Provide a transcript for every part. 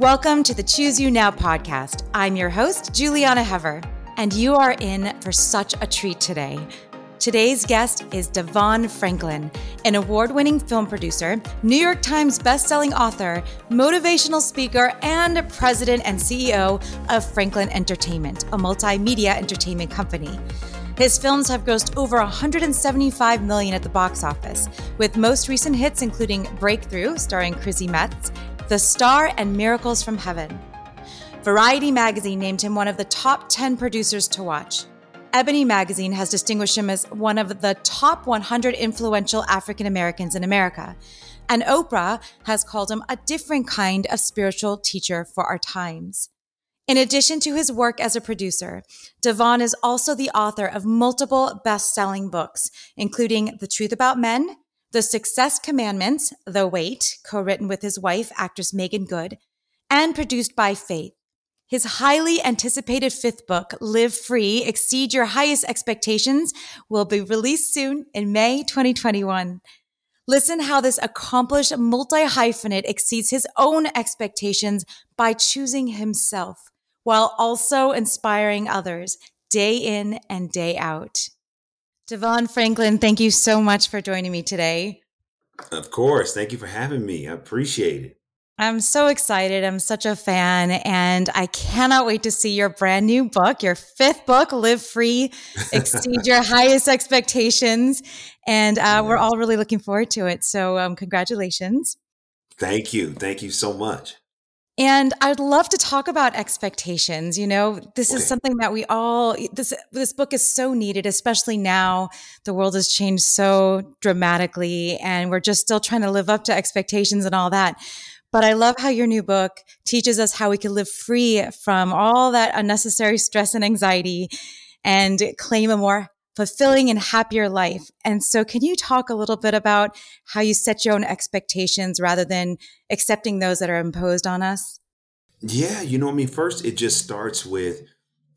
Welcome to the Choose You Now podcast. I'm your host, Julieanna Hever, and you are in for such a treat today. Today's guest is Devon Franklin, an award winning film producer, New York Times bestselling author, motivational speaker, and president and CEO of Franklin Entertainment, a multimedia entertainment company. His films have grossed over 175 million at the box office, with most recent hits including Breakthrough, starring Chrissy Metz, The Star, and Miracles from Heaven. Variety magazine named him one of the top 10 producers to watch. Ebony magazine has distinguished him as one of the top 100 influential African Americans in America. And Oprah has called him a different kind of spiritual teacher for our times. In addition to his work as a producer, Devon is also the author of multiple best selling books, including The Truth About Men, The Success Commandments, The Wait, co written with his wife, actress Meagan Good, and produced by Faith. His highly anticipated fifth book, Live Free Exceed Your Highest Expectations, will be released soon in May 2021. Listen how this accomplished multi hyphenate exceeds his own expectations by choosing himself while also inspiring others day in and day out. Devon Franklin, thank you so much for joining me today. Of course. Thank you for having me. I appreciate it. I'm so excited. I'm such a fan, and I cannot wait to see your brand new book, your fifth book, Live Free, Exceed Your Highest Expectations. And uh, we're all really looking forward to it. So, um, congratulations. Thank you. Thank you so much. And I'd love to talk about expectations. You know, this is something that we all this this book is so needed, especially now the world has changed so dramatically and we're just still trying to live up to expectations and all that. But I love how your new book teaches us how we can live free from all that unnecessary stress and anxiety and claim a more fulfilling and happier life. And so, can you talk a little bit about how you set your own expectations rather than accepting those that are imposed on us? Yeah, you know, I mean, first, it just starts with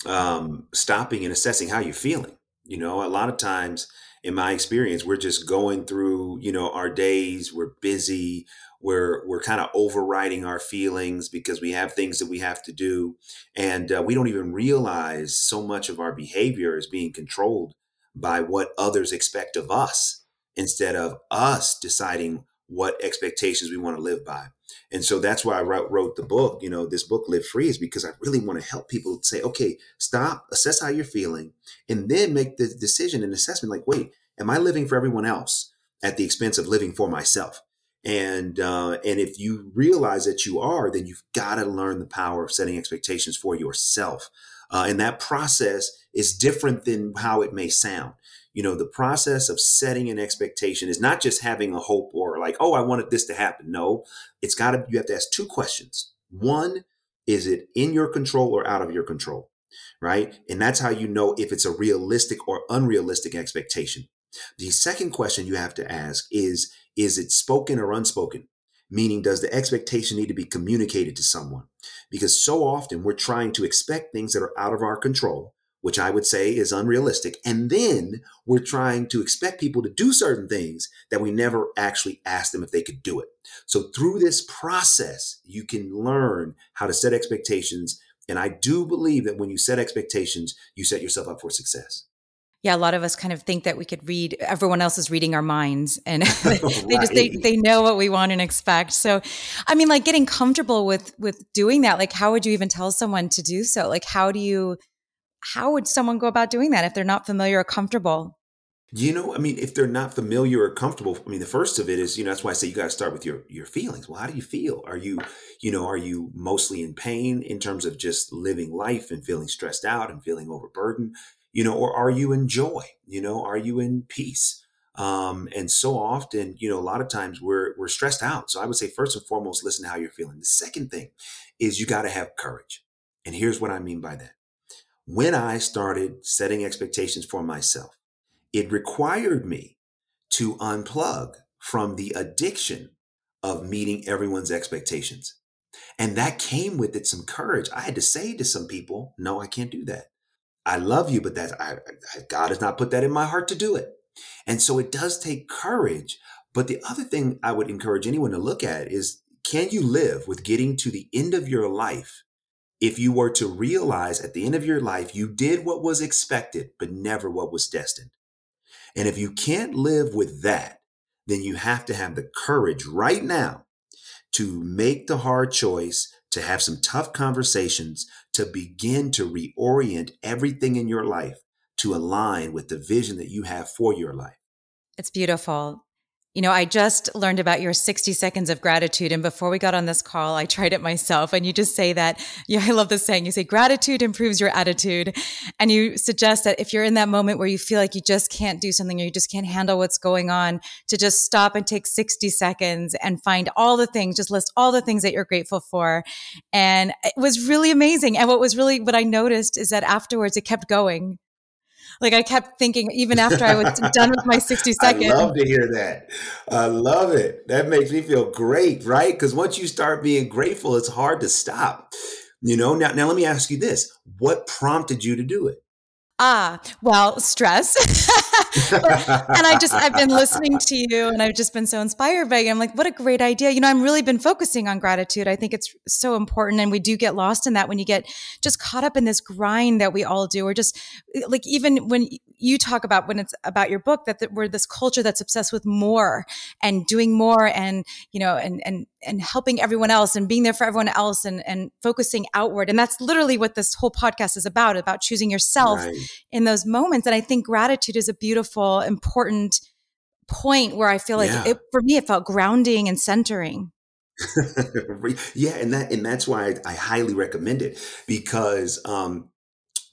um, stopping and assessing how you're feeling. You know, a lot of times, in my experience, we're just going through, you know, our days, we're busy, we're we're kind of overriding our feelings because we have things that we have to do and uh, we don't even realize so much of our behavior is being controlled by what others expect of us instead of us deciding what expectations we want to live by. And so that's why I wrote, the book, you know, this book, Live Free, is because I really want to help people say, okay, stop, assess how you're feeling, and then make the decision and assessment like, wait, am I living for everyone else at the expense of living for myself? And uh, and if you realize that you are, then you've got to learn the power of setting expectations for yourself. Uh, and that process is different than how it may sound. You know, the process of setting an expectation is not just having a hope or like, oh, I wanted this to happen. No, it's got to, you have to ask two questions. One, is it in your control or out of your control? Right. And that's how you know if it's a realistic or unrealistic expectation. The second question you have to ask is, is it spoken or unspoken? Meaning, does the expectation need to be communicated to someone? Because so often we're trying to expect things that are out of our control, which I would say is unrealistic. And then we're trying to expect people to do certain things that we never actually asked them if they could do it. So through this process, you can learn how to set expectations. And I do believe that when you set expectations, you set yourself up for success yeah, a lot of us kind of think that we could read everyone else is reading our minds and they right. just they, they know what we want and expect. So I mean like getting comfortable with with doing that, like how would you even tell someone to do so? Like how do you how would someone go about doing that if they're not familiar or comfortable? You know, I mean, if they're not familiar or comfortable, I mean, the first of it is, you know, that's why I say you got to start with your your feelings. Well, how do you feel? Are you, you know, are you mostly in pain in terms of just living life and feeling stressed out and feeling overburdened? You know, or are you in joy? You know, are you in peace? Um, and so often, you know, a lot of times we're we're stressed out. So I would say first and foremost, listen to how you're feeling. The second thing is you got to have courage. And here's what I mean by that. When I started setting expectations for myself, it required me to unplug from the addiction of meeting everyone's expectations. And that came with it some courage. I had to say to some people, no, I can't do that. I love you, but that's I, I, God has not put that in my heart to do it. And so it does take courage. But the other thing I would encourage anyone to look at is can you live with getting to the end of your life if you were to realize at the end of your life you did what was expected, but never what was destined? And if you can't live with that, then you have to have the courage right now to make the hard choice, to have some tough conversations, to begin to reorient everything in your life to align with the vision that you have for your life. It's beautiful. You know, I just learned about your 60 seconds of gratitude. And before we got on this call, I tried it myself. And you just say that, yeah, I love this saying. You say gratitude improves your attitude. And you suggest that if you're in that moment where you feel like you just can't do something or you just can't handle what's going on, to just stop and take 60 seconds and find all the things, just list all the things that you're grateful for. And it was really amazing. And what was really, what I noticed is that afterwards it kept going like I kept thinking, even after I was done with my 60 seconds. I love to hear that. I love it. That makes me feel great, right? Because once you start being grateful, it's hard to stop. You know, now, now let me ask you this what prompted you to do it? Ah, well, stress. and I just, I've been listening to you and I've just been so inspired by you. I'm like, what a great idea. You know, I'm really been focusing on gratitude. I think it's so important. And we do get lost in that when you get just caught up in this grind that we all do, or just like even when you talk about when it's about your book that, that we're this culture that's obsessed with more and doing more and you know and and and helping everyone else and being there for everyone else and and focusing outward and that's literally what this whole podcast is about about choosing yourself right. in those moments and i think gratitude is a beautiful important point where i feel like yeah. it, for me it felt grounding and centering yeah and that and that's why I, I highly recommend it because um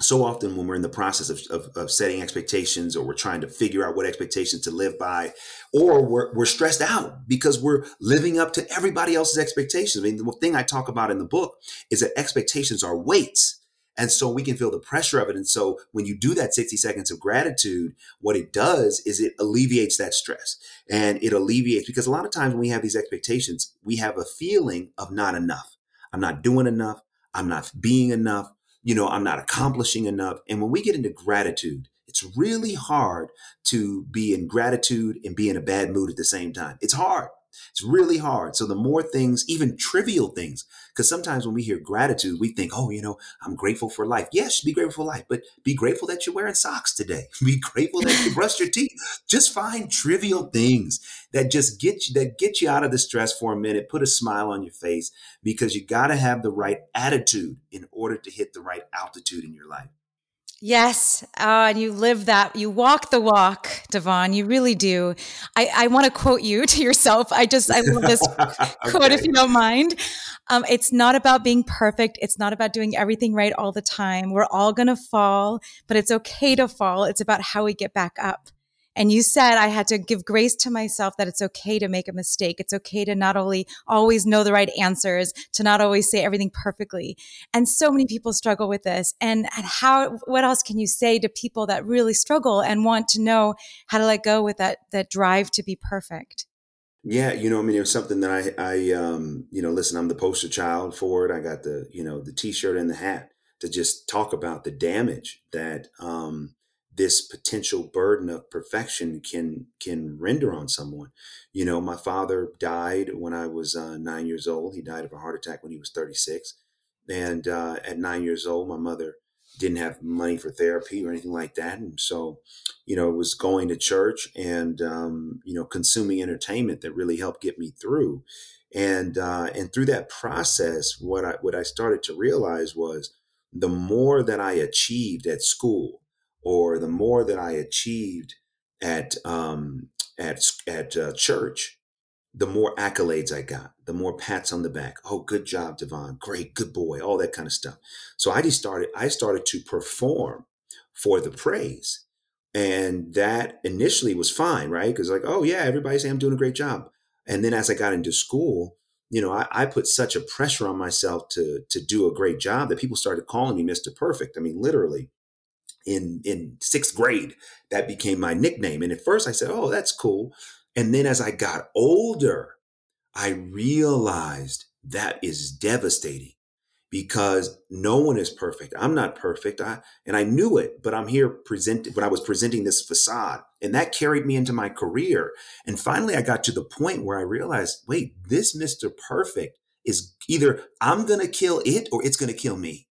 so often when we're in the process of, of, of, setting expectations or we're trying to figure out what expectations to live by or we're, we're stressed out because we're living up to everybody else's expectations. I mean the thing i talk about in the book is that expectations are weights and so we can feel the pressure of it. And so when you do that 60 seconds of gratitude what it does is it alleviates that stress and it alleviates because a lot of times when we have these expectations we have a feeling of not enough. I'm not doing enough. I'm not being enough you know, I'm not accomplishing enough. And when we get into gratitude, it's really hard to be in gratitude and be in a bad mood at the same time. It's hard. It's really hard. So the more things, even trivial things, because sometimes when we hear gratitude, we think, oh, you know, I'm grateful for life. Yes, be grateful for life, but be grateful that you're wearing socks today. Be grateful that you brushed your teeth. Just find trivial things that just get you that get you out of the stress for a minute, put a smile on your face, because you got to have the right attitude in order to hit the right altitude in your life. Yes, uh, and you live that. You walk the walk, Devon. You really do. I, I want to quote you to yourself. I just I love this okay. quote, if you don't mind. Um, it's not about being perfect. It's not about doing everything right all the time. We're all gonna fall, but it's okay to fall. It's about how we get back up. And you said I had to give grace to myself that it's okay to make a mistake. It's okay to not only always know the right answers, to not always say everything perfectly. And so many people struggle with this. And, how, what else can you say to people that really struggle and want to know how to let go with that, that drive to be perfect? Yeah, you know, I mean, it was something that I, I, um, you know, listen, I'm the poster child for it. I got the, you know, the T-shirt and the hat to just talk about the damage that, um, this potential burden of perfection can can render on someone. You know, my father died when I was uh, nine years old. He died of a heart attack when he was 36, and uh, at nine years old, my mother didn't have money for therapy or anything like that, and so, you know, it was going to church and um, you know consuming entertainment that really helped get me through. And uh, and through that process, what I what I started to realize was the more that I achieved at school, or the more that I achieved at um, at at uh, church, the more accolades I got, the more pats on the back. Oh, good job, Devon. Great, good boy. All that kind of stuff. So I just started. I started to perform for the praise, and that initially was fine, right? Because like, oh yeah, everybody say I'm doing a great job. And then as I got into school, you know, I, I, put such a pressure on myself to to do a great job that people started calling me Mr. Perfect. I mean, literally in in sixth grade that became my nickname and at first i said oh that's cool and then as i got older i realized that is devastating because no one is perfect. I'm not perfect. I and I knew it, but I'm here presenting when I was presenting this facade. And that carried me into my career. And finally I got to the point where I realized, wait, this Mr. Perfect is either I'm gonna kill it or it's gonna kill me.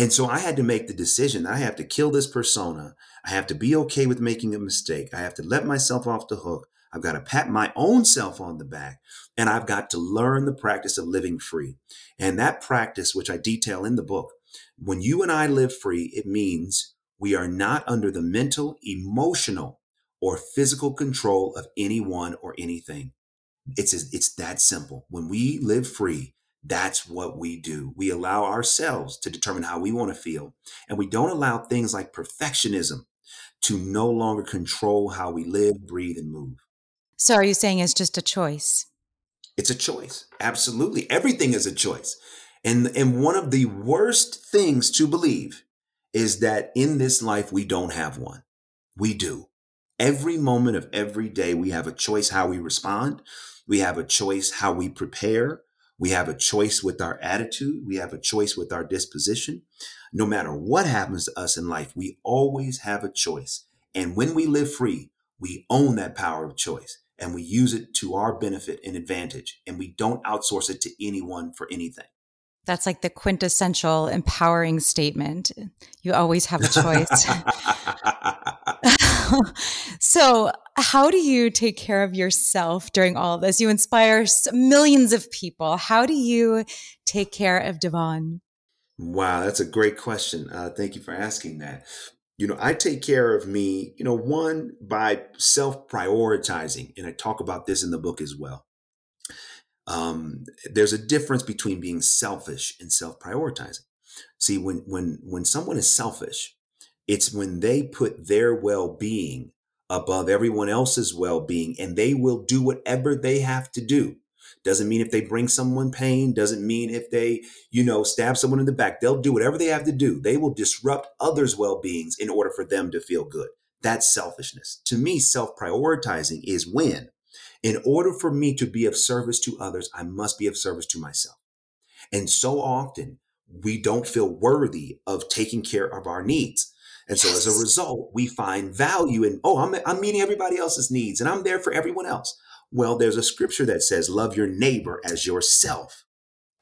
And so I had to make the decision. That I have to kill this persona. I have to be okay with making a mistake. I have to let myself off the hook. I've got to pat my own self on the back and I've got to learn the practice of living free. And that practice, which I detail in the book, when you and I live free, it means we are not under the mental, emotional, or physical control of anyone or anything. It's, it's that simple. When we live free, that's what we do. We allow ourselves to determine how we want to feel. And we don't allow things like perfectionism to no longer control how we live, breathe, and move. So are you saying it's just a choice? It's a choice. Absolutely. Everything is a choice. And, and one of the worst things to believe is that in this life, we don't have one. We do. Every moment of every day, we have a choice how we respond. We have a choice how we prepare. We have a choice with our attitude. We have a choice with our disposition. No matter what happens to us in life, we always have a choice. And when we live free, we own that power of choice and we use it to our benefit and advantage and we don't outsource it to anyone for anything that's like the quintessential empowering statement you always have a choice so how do you take care of yourself during all of this you inspire millions of people how do you take care of devon wow that's a great question uh, thank you for asking that you know, I take care of me, you know, one by self prioritizing. And I talk about this in the book as well. Um, there's a difference between being selfish and self prioritizing. See, when, when, when someone is selfish, it's when they put their well being above everyone else's well being and they will do whatever they have to do doesn't mean if they bring someone pain, doesn't mean if they, you know, stab someone in the back. They'll do whatever they have to do. They will disrupt others' well beings in order for them to feel good. That's selfishness. To me, self prioritizing is when, in order for me to be of service to others, I must be of service to myself. And so often we don't feel worthy of taking care of our needs. And so as a result, we find value in, oh, I'm, I'm meeting everybody else's needs and I'm there for everyone else. Well, there's a scripture that says, love your neighbor as yourself.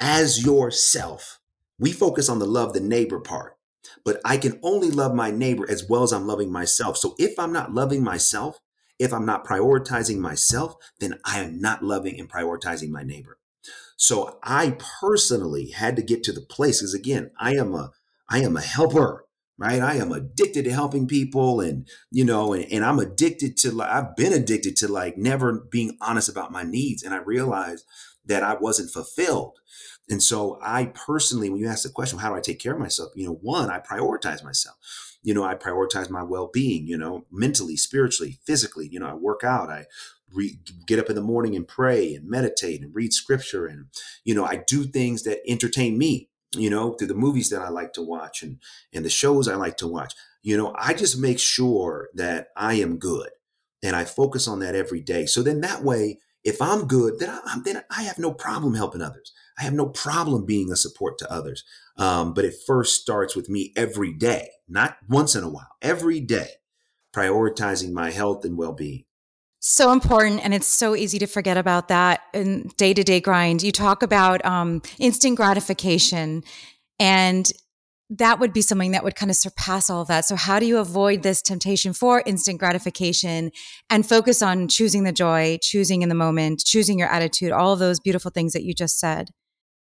As yourself. We focus on the love the neighbor part, but I can only love my neighbor as well as I'm loving myself. So if I'm not loving myself, if I'm not prioritizing myself, then I am not loving and prioritizing my neighbor. So I personally had to get to the place because again, I am a I am a helper right? I am addicted to helping people and, you know, and, and I'm addicted to, like, I've been addicted to like never being honest about my needs. And I realized that I wasn't fulfilled. And so I personally, when you ask the question, how do I take care of myself? You know, one, I prioritize myself. You know, I prioritize my well-being, you know, mentally, spiritually, physically, you know, I work out, I re- get up in the morning and pray and meditate and read scripture. And, you know, I do things that entertain me you know, through the movies that I like to watch and and the shows I like to watch. You know, I just make sure that I am good and I focus on that every day. So then that way, if I'm good, then I, then I have no problem helping others. I have no problem being a support to others. Um, but it first starts with me every day, not once in a while, every day, prioritizing my health and well being. So important. And it's so easy to forget about that in day to day grind. You talk about um, instant gratification, and that would be something that would kind of surpass all of that. So, how do you avoid this temptation for instant gratification and focus on choosing the joy, choosing in the moment, choosing your attitude, all of those beautiful things that you just said?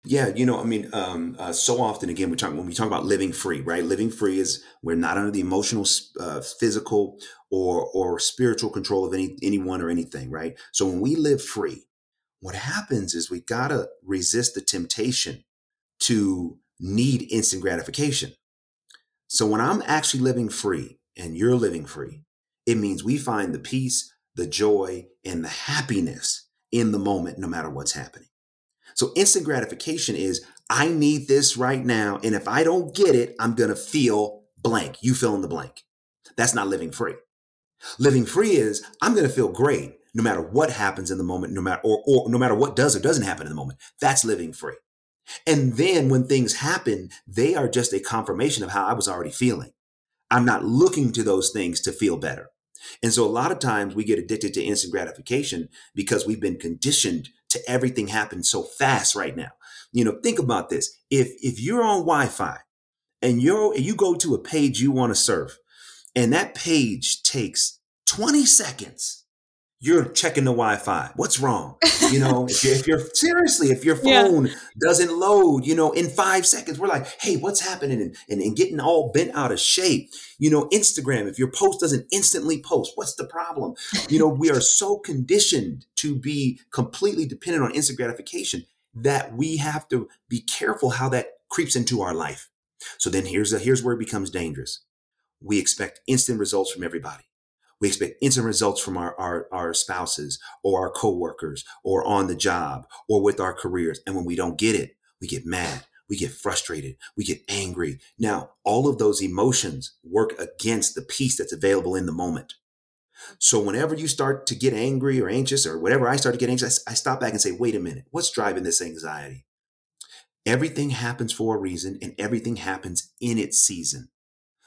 Yeah, you know, I mean, um, uh, so often again, we talk when we talk about living free, right? Living free is we're not under the emotional, uh, physical, or or spiritual control of any anyone or anything, right? So when we live free, what happens is we gotta resist the temptation to need instant gratification. So when I'm actually living free and you're living free, it means we find the peace, the joy, and the happiness in the moment, no matter what's happening. So instant gratification is I need this right now. And if I don't get it, I'm going to feel blank. You fill in the blank. That's not living free. Living free is I'm going to feel great no matter what happens in the moment, no matter, or, or no matter what does or doesn't happen in the moment. That's living free. And then when things happen, they are just a confirmation of how I was already feeling. I'm not looking to those things to feel better. And so a lot of times we get addicted to instant gratification because we've been conditioned to everything happen so fast right now. You know, think about this. If if you're on Wi-Fi and you're you go to a page you want to surf, and that page takes 20 seconds you're checking the Wi-Fi. What's wrong? You know, if, you're, if, you're, seriously, if your phone yeah. doesn't load, you know, in five seconds, we're like, hey, what's happening? And, and, and, getting all bent out of shape. You know, Instagram, if your post doesn't instantly post, what's the problem? You know, we are so conditioned to be completely dependent on instant gratification that we have to be careful how that creeps into our life. So then here's a, here's where it becomes dangerous. We expect instant results from everybody. We expect instant results from our, our, our spouses or our coworkers or on the job or with our careers. And when we don't get it, we get mad. We get frustrated. We get angry. Now, all of those emotions work against the peace that's available in the moment. So whenever you start to get angry or anxious or whatever, I start to get anxious, I stop back and say, wait a minute, what's driving this anxiety? Everything happens for a reason and everything happens in its season.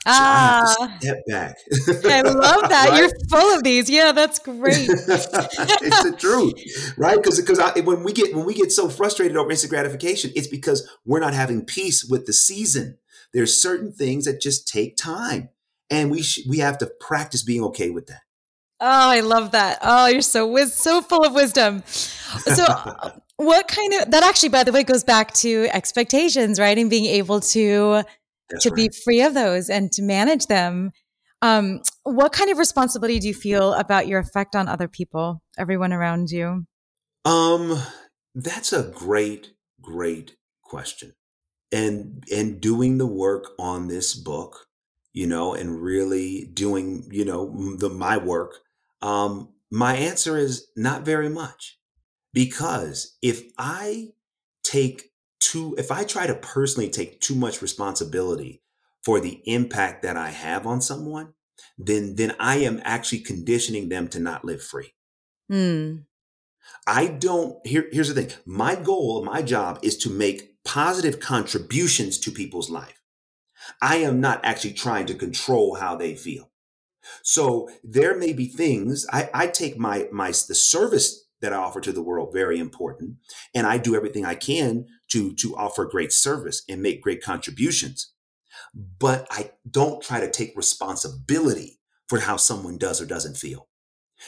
So ah, I have to step back. I love that. right? You're full of these. Yeah, that's great. it's the truth, right? Because because when we get when we get so frustrated over instant gratification, it's because we're not having peace with the season. There's certain things that just take time, and we sh- we have to practice being okay with that. Oh, I love that. Oh, you're so wis- so full of wisdom. So, what kind of that actually, by the way, goes back to expectations, right? And being able to that's to right. be free of those and to manage them. Um, what kind of responsibility do you feel about your effect on other people, everyone around you? Um, that's a great, great question. And and doing the work on this book, you know, and really doing, you know, the my work, um, my answer is not very much. Because if I take too if I try to personally take too much responsibility for the impact that I have on someone, then then I am actually conditioning them to not live free. Mm. I don't here, here's the thing. My goal, my job is to make positive contributions to people's life. I am not actually trying to control how they feel. So there may be things I, I take my my the service that I offer to the world very important. And I do everything I can to, to offer great service and make great contributions. But I don't try to take responsibility for how someone does or doesn't feel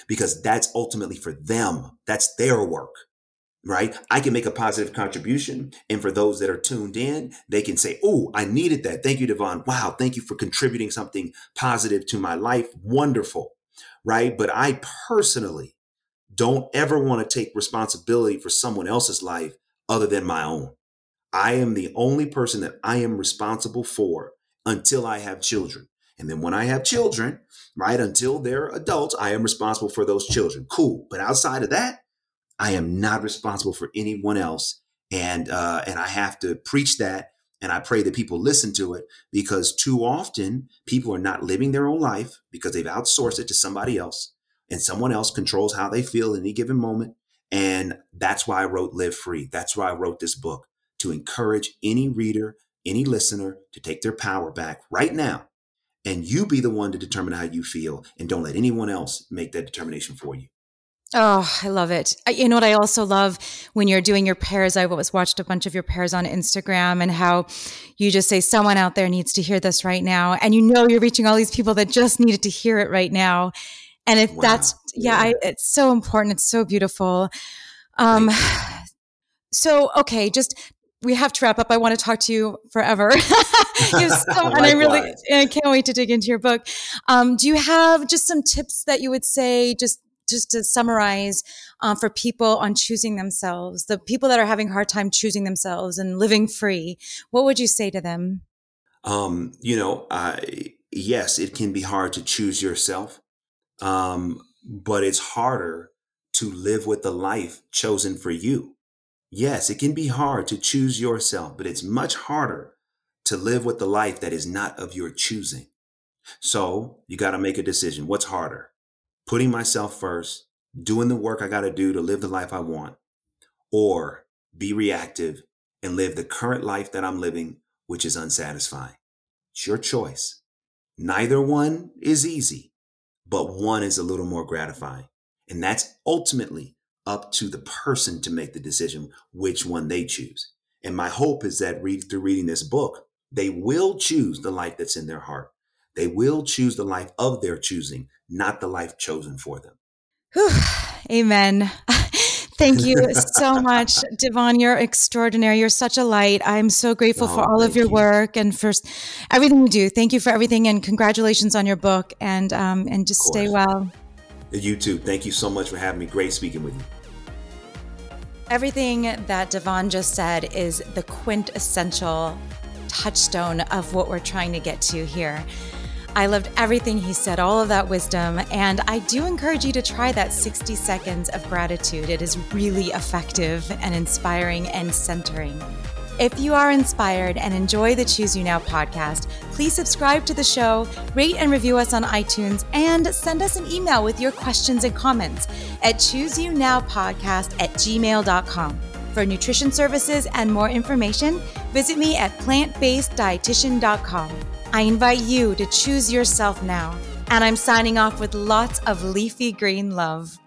because that's ultimately for them. That's their work, right? I can make a positive contribution. And for those that are tuned in, they can say, Oh, I needed that. Thank you, Devon. Wow. Thank you for contributing something positive to my life. Wonderful. Right. But I personally don't ever want to take responsibility for someone else's life other than my own. I am the only person that I am responsible for until I have children. And then when I have children, right, until they're adults, I am responsible for those children. Cool. But outside of that, I am not responsible for anyone else. And uh, and I have to preach that. And I pray that people listen to it because too often people are not living their own life because they've outsourced it to somebody else and someone else controls how they feel in any given moment. And that's why I wrote Live Free. That's why I wrote this book to encourage any reader, any listener to take their power back right now. And you be the one to determine how you feel and don't let anyone else make that determination for you. Oh, I love it. You know what I also love when you're doing your prayers. I've always watched a bunch of your prayers on Instagram and how you just say someone out there needs to hear this right now. And you know you're reaching all these people that just needed to hear it right now. And if wow. that's, yeah, yeah. I, it's so important. It's so beautiful. Um, so, okay, just, we have to wrap up. I want to talk to you forever. you so, and I really I can't wait to dig into your book. Um, do you have just some tips that you would say, just just to summarize uh, for people on choosing themselves, the people that are having a hard time choosing themselves and living free? What would you say to them? Um, you know, I, yes, it can be hard to choose yourself. Um, but it's harder to live with the life chosen for you. Yes, it can be hard to choose yourself, but it's much harder to live with the life that is not of your choosing. So you got to make a decision. What's harder? Putting myself first, doing the work I got to do to live the life I want, or be reactive and live the current life that I'm living, which is unsatisfying. It's your choice. Neither one is easy, but one is a little more gratifying. And that's ultimately up to the person to make the decision which one they choose. And my hope is that read through reading this book, they will choose the life that's in their heart. They will choose the life of their choosing, not the life chosen for them. Whew. Amen. Thank you so much, Devon. You're extraordinary. You're such a light. I'm so grateful oh, for all of your you. work and for everything you do. Thank you for everything, and congratulations on your book. And um, and just stay well. You too. Thank you so much for having me. Great speaking with you. Everything that Devon just said is the quintessential touchstone of what we're trying to get to here. I loved everything he said, all of that wisdom. And I do encourage you to try that 60 seconds of gratitude. It is really effective and inspiring and centering. If you are inspired and enjoy the Choose You Now podcast, please subscribe to the show, rate and review us on iTunes, and send us an email with your questions and comments at chooseyounowpodcast at gmail.com. For nutrition services and more information, visit me at plantbaseddietitian.com. I invite you to choose yourself now. And I'm signing off with lots of leafy green love.